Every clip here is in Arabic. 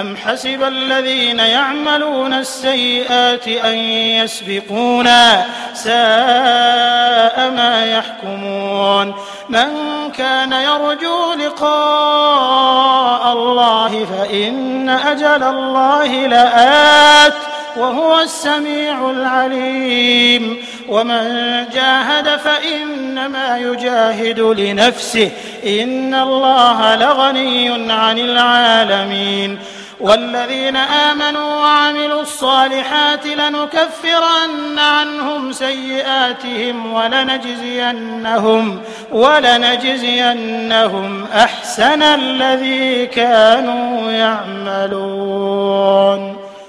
أم حسب الذين يعملون السيئات أن يسبقونا ساء ما يحكمون من كان يرجو لقاء الله فإن أجل الله لآت وهو السميع العليم ومن جاهد فإنما يجاهد لنفسه إن الله لغني عن العالمين والذين آمنوا وعملوا الصالحات لنكفرن عنهم سيئاتهم ولنجزينهم ولنجزينهم أحسن الذي كانوا يعملون.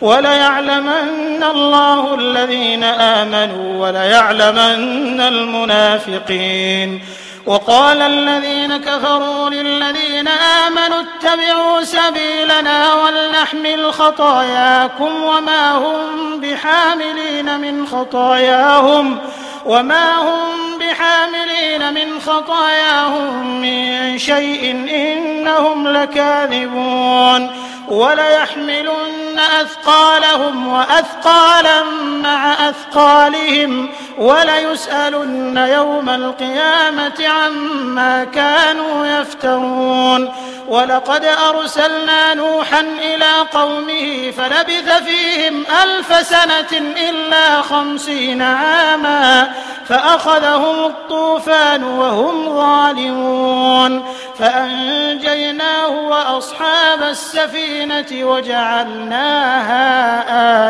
وليعلمن الله الذين آمنوا وليعلمن المنافقين. وقال الذين كفروا للذين آمنوا اتبعوا سبيلنا ولنحمل خطاياكم وما هم بحاملين من خطاياهم وما هم بحاملين من خطاياهم من شيء إنهم لكاذبون. وليحملن أثقالهم وأثقالا مع أثقالهم وليسألن يوم القيامة عما كانوا يفترون. ولقد أرسلنا نوحا إلى قومه فلبث فيهم ألف سنة إلا خمسين عاما فأخذهم الطوفان وهم ظالمون. فأنجيناه وأصحاب السفينة وجعلناها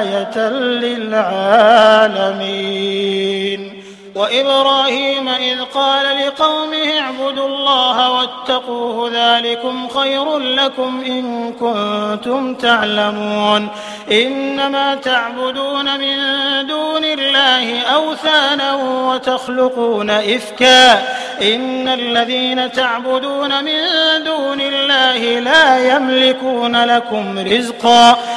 آية للعالمين. وإبراهيم إذ قال لقومه اعبدوا الله واتقوه ذلكم خير لكم إن كنتم تعلمون إنما تعبدون من دون الله أوثانا وتخلقون إفكا إن الذين تعبدون من دون الله لا يملكون لكم رزقا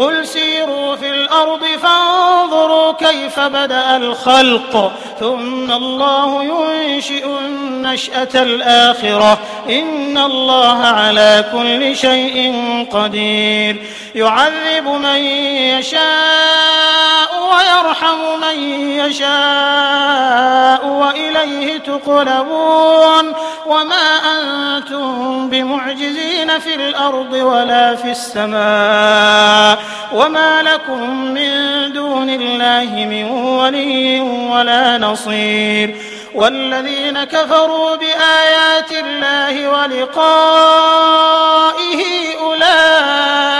قل سيروا في الأرض فانظروا كيف بدأ الخلق ثم الله ينشئ النشأة الآخرة. إن الله على كل شيء قدير. يعذب من يشاء ويرحم من يشاء وإليه تقلبون وما أنتم بمعجزين في الأرض ولا في السماء وما لكم من دون الله من ولي ولا نصير والذين كفروا بآيات الله ولقائه أولئك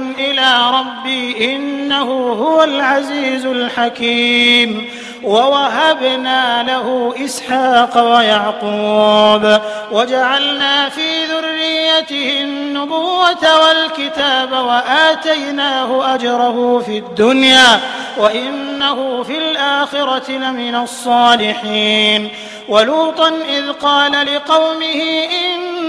إلى ربي إنه هو العزيز الحكيم ووهبنا له إسحاق ويعقوب وجعلنا في ذريته النبوة والكتاب وآتيناه أجره في الدنيا وإنه في الآخرة لمن الصالحين ولوطا إذ قال لقومه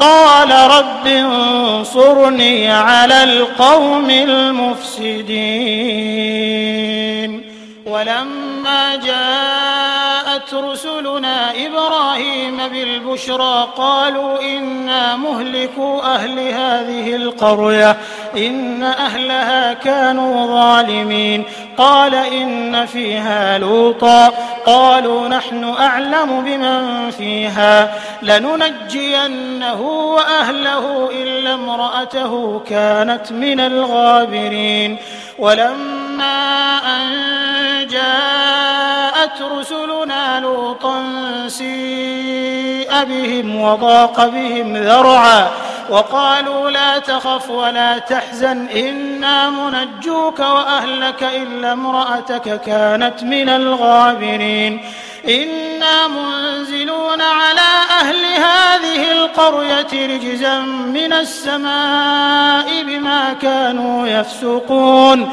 قال رب انصرني على القوم المفسدين. ولما جاءت رسلنا إبراهيم بالبشرى قالوا إنا مهلكوا أهل هذه القرية إن أهلها كانوا ظالمين. قال إن فيها لوطا قالوا نحن أعلم بمن فيها لننجينه وأهله إلا امرأته كانت من الغابرين. ولما أن جاءت رسلنا لوطا سيء بهم وضاق بهم ذرعا وقالوا لا تخف ولا تحزن إنا منجوك وأهلك إلا امرأتك كانت من الغابرين. إنا منزلون على أهل هذه القرية رجزا من السماء بما كانوا يفسقون.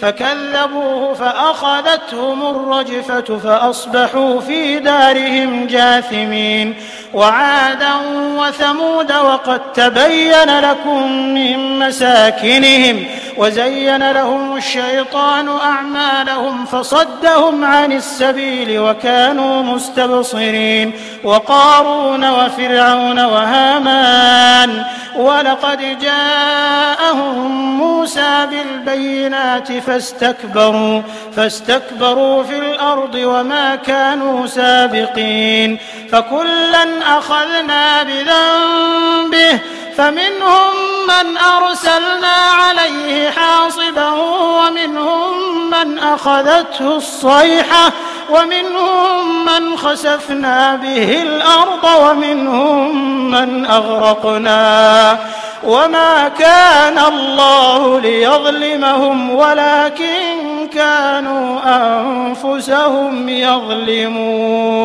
فكذبوه فأخذتهم الرجفة فأصبحوا في دارهم جاثمين. وعادا وثمود وقد تبين لكم من مساكنهم وزين لهم الشيطان أعمالهم فصدهم عن السبيل وكانوا مستبصرين. وقارون وفرعون وهامان ولقد جاءهم موسى بالبينات فاستكبروا فاستكبروا في الأرض وما كانوا سابقين. فكلا أخذنا بذنبه فمنهم من أرسلنا عليه حاصبا ومنهم من أخذته الصيحة ومنهم من خسفنا به الأرض ومنهم من أغرقنا وما كان الله ليظلمهم ولكن كانوا أنفسهم يظلمون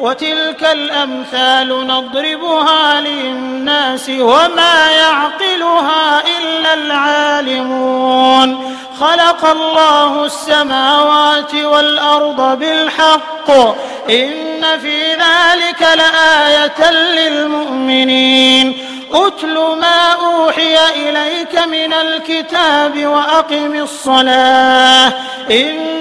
وتلك الأمثال نضربها للناس وما يعقلها إلا العالمون. خلق الله السماوات والأرض بالحق. إن في ذلك لآية للمؤمنين. أتل ما أوحي إليك من الكتاب وأقم الصلاة. إن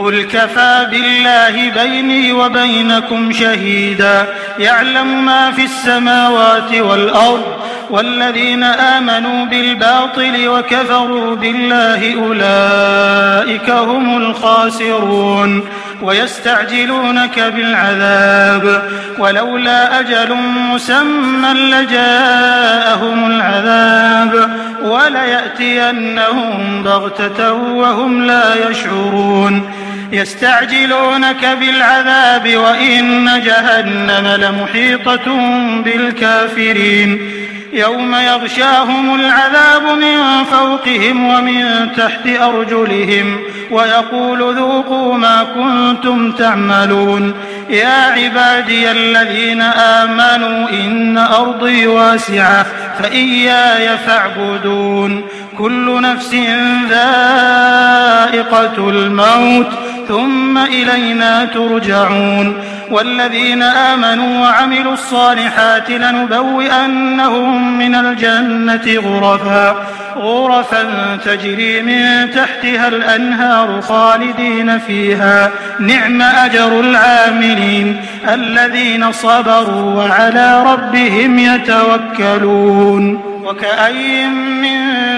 قل كفى بالله بيني وبينكم شهيدا. يعلم ما في السماوات والأرض والذين آمنوا بالباطل وكفروا بالله أولئك هم الخاسرون. ويستعجلونك بالعذاب. ولولا أجل مسمى لجاءهم العذاب. وليأتينهم بغتة وهم لا يشعرون. يستعجلونك بالعذاب وإن جهنم لمحيطة بالكافرين. يوم يغشاهم العذاب من فوقهم ومن تحت أرجلهم ويقول ذوقوا ما كنتم تعملون. يا عبادي الذين آمنوا إن أرضي واسعة فإياي فاعبدون. كل نفس ذائقة الموت ثم إلينا ترجعون والذين آمنوا وعملوا الصالحات لنبوئنهم من الجنة غرفا غرفا تجري من تحتها الأنهار خالدين فيها نعم أجر العاملين الذين صبروا وعلى ربهم يتوكلون. وكأي من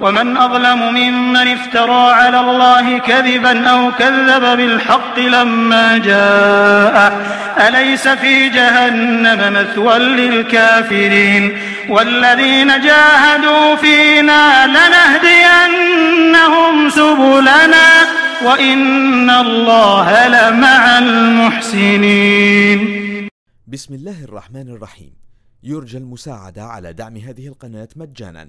ومن أظلم ممن افترى على الله كذبا أو كذب بالحق لما جاء. أليس في جهنم مثوى للكافرين؟ والذين جاهدوا فينا لنهدينهم سبلنا وإن الله لمع المحسنين. بسم الله الرحمن الرحيم. يرجى المساعدة على دعم هذه القناة مجانا.